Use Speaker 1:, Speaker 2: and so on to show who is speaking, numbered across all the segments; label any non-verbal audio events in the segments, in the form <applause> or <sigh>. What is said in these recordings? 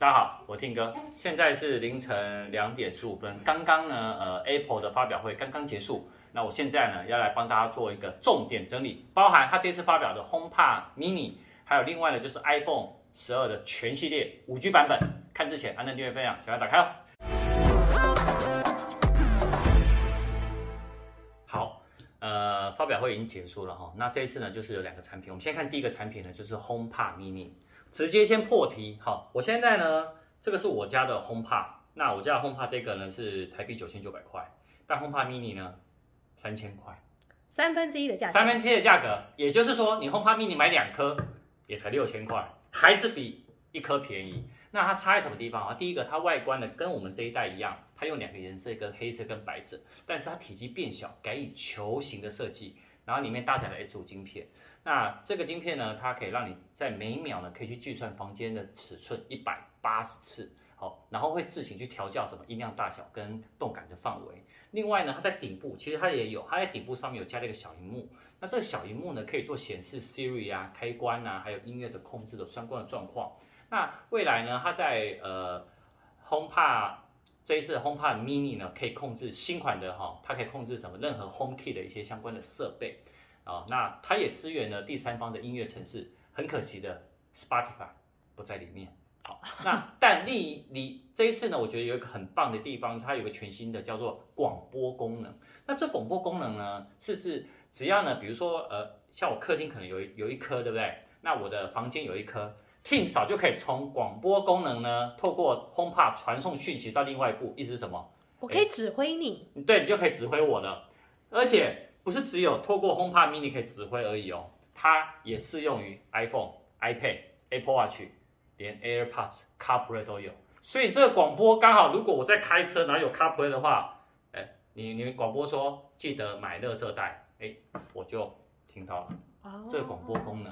Speaker 1: 大家好，我 Tim 哥，现在是凌晨两点十五分。刚刚呢，呃，Apple 的发表会刚刚结束。那我现在呢，要来帮大家做一个重点整理，包含它这次发表的 HomePod Mini，还有另外呢，就是 iPhone 十二的全系列五 G 版本。看之前，按赞、订阅、分享，小爱打开哦。好，呃，发表会已经结束了哈。那这一次呢，就是有两个产品。我们先看第一个产品呢，就是 HomePod Mini。直接先破题，好，我现在呢，这个是我家的 HomePod，那我家的 HomePod 这个呢是台币九千九百块，但 HomePod Mini 呢三千块，
Speaker 2: 三分之一的价格，
Speaker 1: 三分之一的价格，也就是说你 HomePod Mini 买两颗也才六千块，还是比一颗便宜。那它差在什么地方？啊？第一个，它外观呢跟我们这一代一样，它用两个颜色，跟黑色跟白色，但是它体积变小，改以球形的设计，然后里面搭载了 S5 晶片。那这个晶片呢，它可以让你在每秒呢，可以去计算房间的尺寸一百八十次，好，然后会自行去调校什么音量大小跟动感的范围。另外呢，它在顶部其实它也有，它在顶部上面有加了一个小荧幕。那这个小荧幕呢，可以做显示 Siri 啊、开关啊，还有音乐的控制的相关的状况。那未来呢，它在呃 HomePod 这一次 HomePod Mini 呢，可以控制新款的哈，它可以控制什么任何 HomeKit 的一些相关的设备。啊，那它也支援了第三方的音乐程式，很可惜的，Spotify 不在里面。好，那 <laughs> 但另你这一次呢，我觉得有一个很棒的地方，它有个全新的叫做广播功能。那这广播功能呢，是指只要呢，比如说呃，像我客厅可能有有一颗，对不对？那我的房间有一颗，Tim 嫂就可以从广播功能呢，透过 HomePod 传送讯息到另外一部，意思是什么？
Speaker 2: 我可以指挥你，
Speaker 1: 对，你就可以指挥我了，而且。不是只有透过 HomePod Mini 可以指挥而已哦，它也适用于 iPhone、iPad、Apple Watch，连 AirPods、CarPlay 都有。所以这个广播刚好，如果我在开车，然后有 CarPlay 的话，哎，你你们广播说记得买垃圾袋，哎，我就听到了。这个广播功能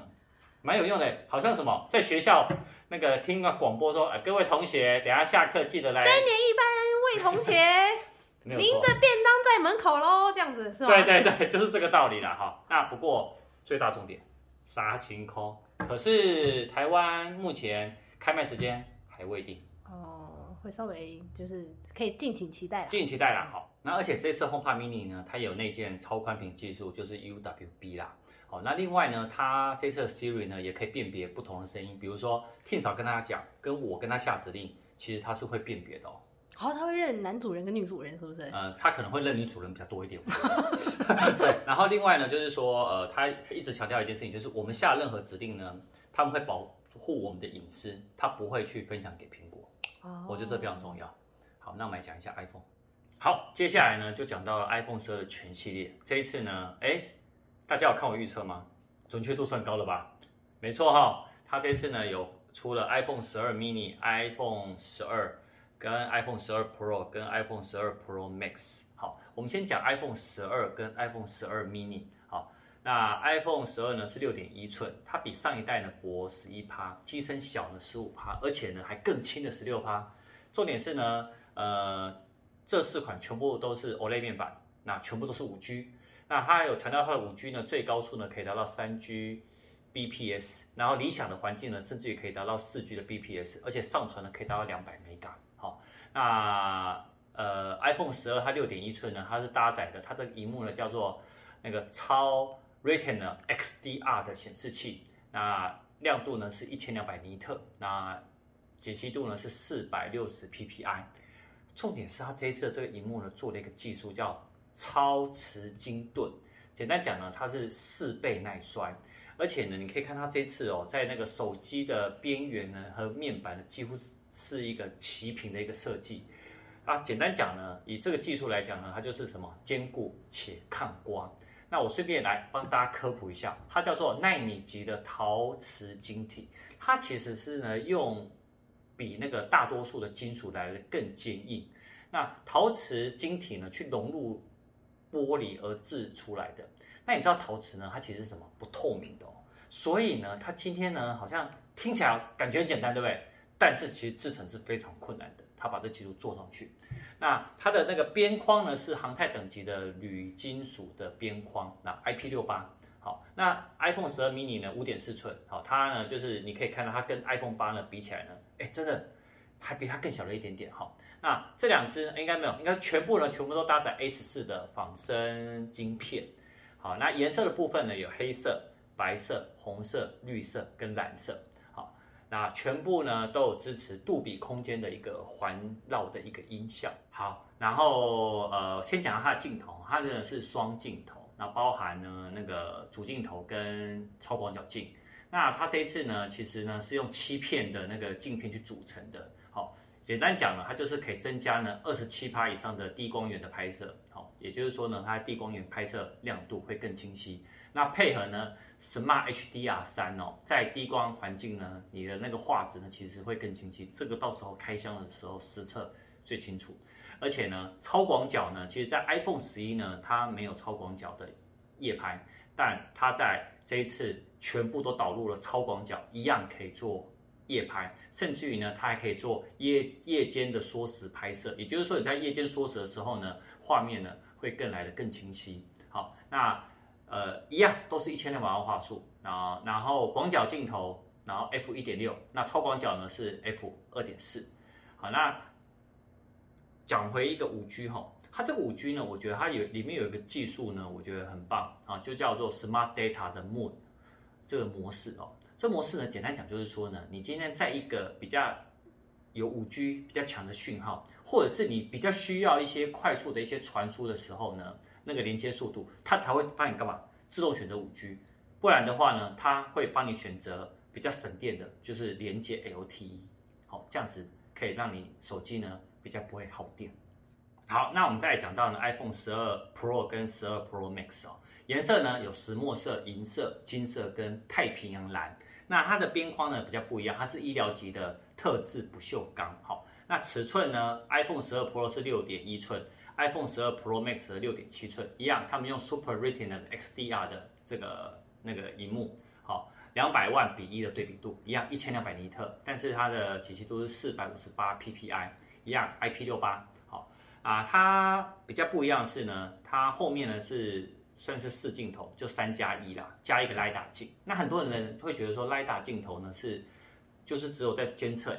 Speaker 1: 蛮有用的，好像什么在学校那个听个广播说，哎，各位同学，等下下课记得来。
Speaker 2: 三年一班魏同学。<laughs> 您的便当在门口喽，这样子是吧？
Speaker 1: 对对对，就是这个道理了哈。那不过最大重点，杀青 call，可是台湾目前开卖时间还未定。
Speaker 2: 哦，会稍微就是可以敬请期待了。
Speaker 1: 敬请期待啦，好。那而且这次 HomePod Mini 呢，它有那件超宽屏技术，就是 UWB 啦。好，那另外呢，它这次的 Siri 呢也可以辨别不同的声音，比如说 Tim 嫂跟大家讲，跟我跟他下指令，其实它是会辨别的哦。
Speaker 2: 好，他会认男主人跟女主人，是不是？
Speaker 1: 呃，他可能会认女主人比较多一点。<laughs> 对，然后另外呢，就是说，呃，他一直强调一件事情，就是我们下任何指令呢，他们会保护我们的隐私，他不会去分享给苹果。哦，我觉得这非常重要。好，那我们来讲一下 iPhone。好，接下来呢，就讲到了 iPhone 十二的全系列。这一次呢，哎，大家有看我预测吗？准确度算高了吧？没错哈、哦，他这次呢有出了 iPhone 十二 mini、iPhone 十二。跟 iPhone 十二 Pro 跟 iPhone 十二 Pro Max，好，我们先讲 iPhone 十二跟 iPhone 十二 mini，好，那 iPhone 十二呢是六点一寸，它比上一代呢薄十一趴，机身小了十五趴，而且呢还更轻了十六趴。重点是呢，呃，这四款全部都是 OLED 面板，那全部都是五 G，那它有强调它的五 G 呢最高速呢可以达到三 Gbps，然后理想的环境呢甚至于可以达到四 G 的 bps，而且上传呢可以达到两百 Mega。好，那呃，iPhone 十二它六点一寸呢，它是搭载的，它这个荧幕呢叫做那个超 Retina XDR 的显示器，那亮度呢是一千两百尼特，那解析度呢是四百六十 PPI。重点是它这一次的这个荧幕呢做了一个技术叫超磁晶盾，简单讲呢，它是四倍耐摔，而且呢，你可以看它这次哦，在那个手机的边缘呢和面板呢几乎是。一个齐平的一个设计啊，简单讲呢，以这个技术来讲呢，它就是什么坚固且抗刮。那我顺便来帮大家科普一下，它叫做纳米级的陶瓷晶体，它其实是呢用比那个大多数的金属来的更坚硬。那陶瓷晶体呢去融入玻璃而制出来的。那你知道陶瓷呢，它其实是什么？不透明的哦。所以呢，它今天呢好像听起来感觉很简单，对不对？但是其实制成是非常困难的，他把这技术做上去。那它的那个边框呢是航太等级的铝金属的边框，那 IP 六八。好，那 iPhone 十二 mini 呢五点四寸，好，它呢就是你可以看到它跟 iPhone 八呢比起来呢，哎，真的还比它更小了一点点哈。那这两支应该没有，应该全部呢全部都搭载 A 十四的仿生晶片。好，那颜色的部分呢有黑色、白色、红色、绿色跟蓝色。好，那全部呢都有支持杜比空间的一个环绕的一个音效。好，然后呃先讲它的镜头，它真的是双镜头，那包含呢那个主镜头跟超广角镜。那它这一次呢，其实呢是用七片的那个镜片去组成的。好，简单讲呢，它就是可以增加呢二十七趴以上的低光源的拍摄。好，也就是说呢，它低光源拍摄亮度会更清晰。那配合呢 Smart HDR 三哦，在低光环境呢，你的那个画质呢其实会更清晰。这个到时候开箱的时候实测最清楚。而且呢，超广角呢，其实在 iPhone 十一呢，它没有超广角的夜拍，但它在这一次全部都导入了超广角，一样可以做夜拍，甚至于呢，它还可以做夜夜间的缩时拍摄。也就是说，你在夜间缩时的时候呢，画面呢会更来得更清晰。好，那呃一样都是一千两百万画素啊，然后广角镜头，然后 f 一点六，那超广角呢是 f 二点四。好，那讲回一个五 G 哈。它这个五 G 呢，我觉得它有里面有一个技术呢，我觉得很棒啊，就叫做 Smart Data 的 Moon 这个模式哦。这模式呢，简单讲就是说呢，你今天在一个比较有五 G 比较强的讯号，或者是你比较需要一些快速的一些传输的时候呢，那个连接速度，它才会帮你干嘛？自动选择五 G。不然的话呢，它会帮你选择比较省电的，就是连接 LTE。好，这样子可以让你手机呢比较不会耗电。好，那我们再来讲到呢，iPhone 十二 Pro 跟十二 Pro Max 哦，颜色呢有石墨色、银色、金色跟太平洋蓝。那它的边框呢比较不一样，它是医疗级的特制不锈钢。好，那尺寸呢，iPhone 十二 Pro 是六点一寸，iPhone 十二 Pro Max 是六点七寸，一样，他们用 Super Retina XDR 的这个那个荧幕，好，两百万比一的对比度，一样一千两百尼特，但是它的解析度是四百五十八 PPI，一样 IP 六八。好啊，它比较不一样的是呢，它后面呢是算是四镜头，就三加一啦，加一个 LiDAR 镜。那很多人会觉得说 LiDAR 镜头呢是就是只有在监测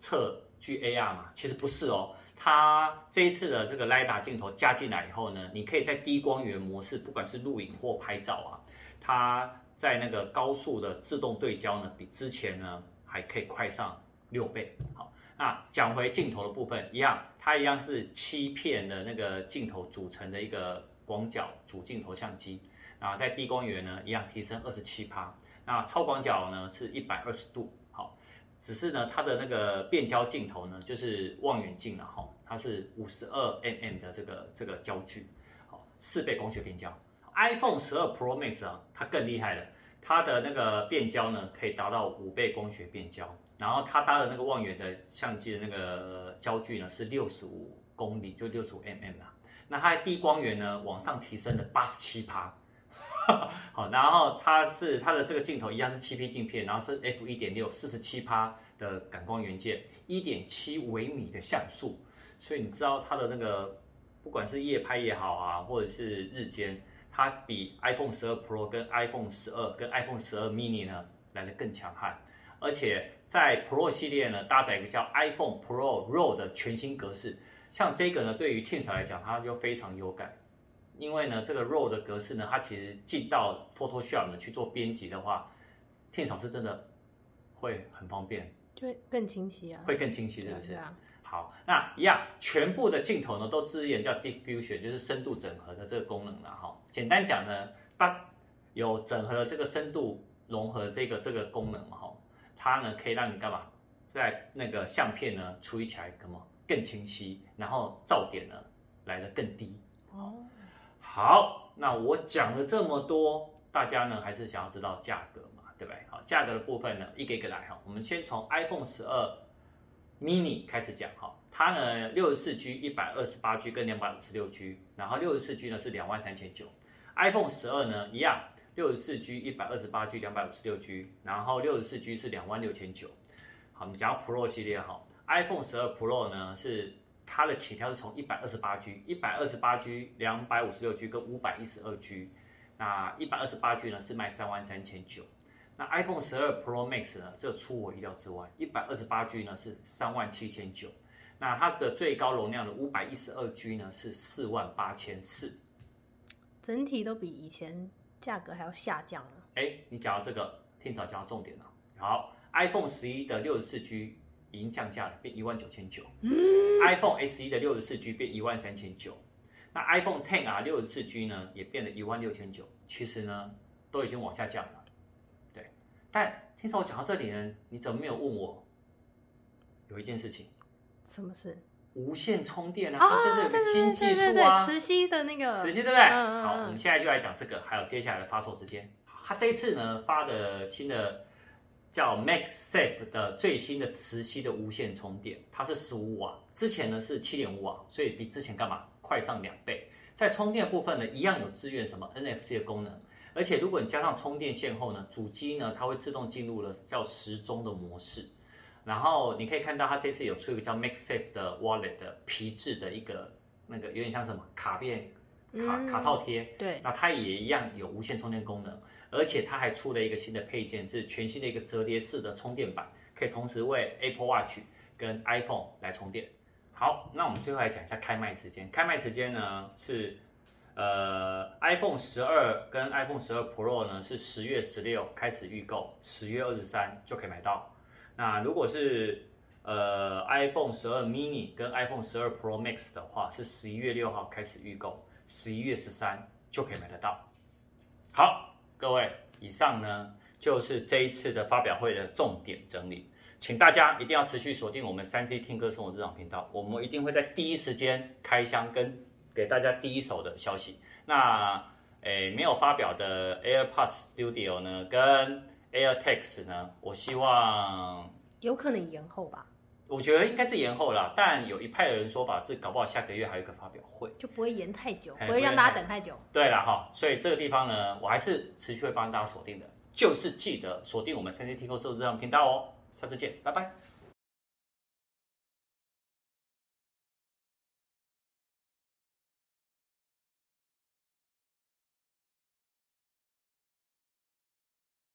Speaker 1: 测距 AR 嘛，其实不是哦。它这一次的这个 LiDAR 镜头加进来以后呢，你可以在低光源模式，不管是录影或拍照啊，它在那个高速的自动对焦呢，比之前呢还可以快上六倍。好。那讲回镜头的部分，一样，它一样是七片的那个镜头组成的一个广角主镜头相机，啊在低光源呢，一样提升二十七趴，那超广角呢是一百二十度，好，只是呢它的那个变焦镜头呢就是望远镜了哈，它是五十二 mm 的这个这个焦距，好，四倍光学变焦，iPhone 十二 Pro Max 啊，它更厉害了，它的那个变焦呢可以达到五倍光学变焦。然后它搭的那个望远的相机的那个焦距呢是六十五公里，就六十五 mm 啊。那它的低光源呢往上提升了八十七趴。<laughs> 好，然后它是它的这个镜头一样是七 P 镜片，然后是 f 一点六，四十七趴的感光元件，一点七微米的像素。所以你知道它的那个不管是夜拍也好啊，或者是日间，它比 iPhone 十二 Pro 跟 iPhone 十二跟 iPhone 十二 mini 呢来得更强悍。而且在 Pro 系列呢，搭载一个叫 iPhone Pro RAW 的全新格式。像这个呢，对于 Tim 来讲，它就非常有感，因为呢，这个 RAW 的格式呢，它其实进到 Photoshop 呢去做编辑的话，Tim 是真的会很方便，
Speaker 2: 就会更清晰啊，
Speaker 1: 会更清晰，是不是？
Speaker 2: 对啊。
Speaker 1: 好，那一样，全部的镜头呢都支援叫 Deep Fusion，就是深度整合的这个功能了哈。简单讲呢，它有整合了这个深度融合这个这个功能嘛哈。它呢可以让你干嘛，在那个相片呢处理起来什么更清晰，然后噪点呢来得更低。哦，好，那我讲了这么多，大家呢还是想要知道价格嘛，对不对？好，价格的部分呢一个一个来哈。我们先从 iPhone 十二 mini 开始讲哈，它呢六十四 G、一百二十八 G 跟两百五十六 G，然后六十四 G 呢是两万三千九，iPhone 十二呢一样。六十四 G、一百二十八 G、两百五十六 G，然后六十四 G 是两万六千九。好，我们讲到 Pro 系列哈，iPhone 十二 Pro 呢是它的起跳是从一百二十八 G、一百二十八 G、两百五十六 G 跟五百一十二 G，那一百二十八 G 呢是卖三万三千九，那 iPhone 十二 Pro Max 呢，这出我意料之外，一百二十八 G 呢是三万七千九，那它的最高容量的五百一十二 G 呢是四万八千四，
Speaker 2: 整体都比以前价格还要下降了。
Speaker 1: 哎，你讲到这个，听早讲到重点了。好，iPhone 十一的六十四 G 已经降价了，变一万九千九。嗯，iPhone SE 的六十四 G 变一万三千九。那 iPhone Ten 啊，六十四 G 呢也变了一万六千九。其实呢，都已经往下降了。对，但听说我讲到这里呢，你怎么没有问我？有一件事情。
Speaker 2: 什么事？
Speaker 1: 无线充电啊，这是有个新技术啊，
Speaker 2: 磁吸的那个，
Speaker 1: 磁吸对不对？嗯、好，我们现在就来讲这个，还有接下来的发售时间。它这一次呢发的新的叫 MagSafe 的最新的磁吸的无线充电，它是十五瓦，之前呢是七点五瓦，所以比之前干嘛快上两倍。在充电部分呢，一样有支援什么 NFC 的功能，而且如果你加上充电线后呢，主机呢它会自动进入了叫时钟的模式。然后你可以看到，它这次有出一个叫 MagSafe 的 Wallet 的皮质的一个那个有点像什么卡片卡、嗯、卡套贴，
Speaker 2: 对，
Speaker 1: 那它也一样有无线充电功能，而且它还出了一个新的配件，是全新的一个折叠式的充电板，可以同时为 Apple Watch 跟 iPhone 来充电。好，那我们最后来讲一下开卖时间，开卖时间呢是呃 iPhone 十二跟 iPhone 十二 Pro 呢是十月十六开始预购，十月二十三就可以买到。那如果是呃 iPhone 十二 mini 跟 iPhone 十二 Pro Max 的话，是十一月六号开始预购，十一月十三就可以买得到。好，各位，以上呢就是这一次的发表会的重点整理，请大家一定要持续锁定我们三 C 听歌生活日常频道，我们一定会在第一时间开箱跟给大家第一手的消息。那诶没有发表的 AirPods Studio 呢跟 AirTags 呢？我希望
Speaker 2: 有可能延后吧。
Speaker 1: 我觉得应该是延后了，但有一派的人说法是，搞不好下个月还有一个发表会，
Speaker 2: 就不会延太久，不会让大家等太久。
Speaker 1: 对了哈，所以这个地方呢，我还是持续会帮大家锁定的，就是记得锁定我们三 C T 购收这张频道哦。下次见，拜拜。